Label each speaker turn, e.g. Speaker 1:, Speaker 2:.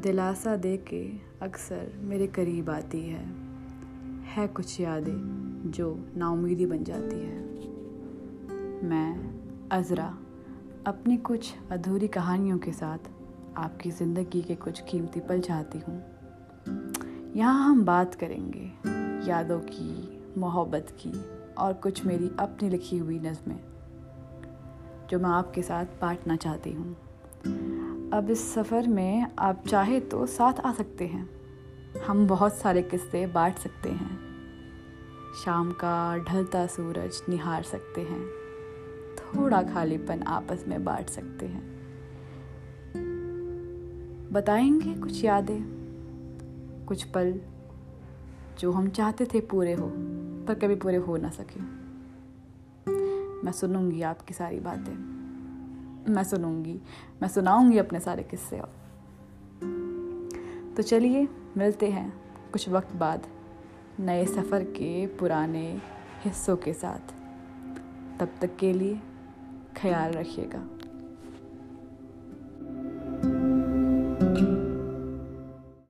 Speaker 1: दिलासा दे के अक्सर मेरे करीब आती है। है कुछ यादें जो नाउमीदी बन जाती है। मैं, अज़रा, अपनी कुछ अधूरी कहानियों के साथ आपकी ज़िंदगी के कुछ कीमती पल चाहती हूँ। यहाँ हम बात करेंगे यादों की, मोहब्बत की और कुछ मेरी अपनी लिखी हुई नज़में, जो मैं आपके साथ बांटना चाहती हूँ। अब इस सफ़र में आप चाहे तो साथ आ सकते हैं। हम बहुत सारे किस्से बांट सकते हैं। शाम का ढलता सूरज निहार सकते हैं। थोड़ा खालीपन आपस में बांट सकते हैं। बताएँगे कुछ यादें? कुछ पल जो हम चाहते थे पूरे हो, पर कभी पूरे हो ना सके। मैं सुनूँगी आपकी सारी बातें। मैं सुनूँगी, मैं सुनाऊँगी अपने सारे किस्से और। तो चलिए, मिलते हैं कुछ वक्त बाद नए सफ़र के पुराने हिस्सों के साथ। तब तक के लिए ख्याल रखिएगा।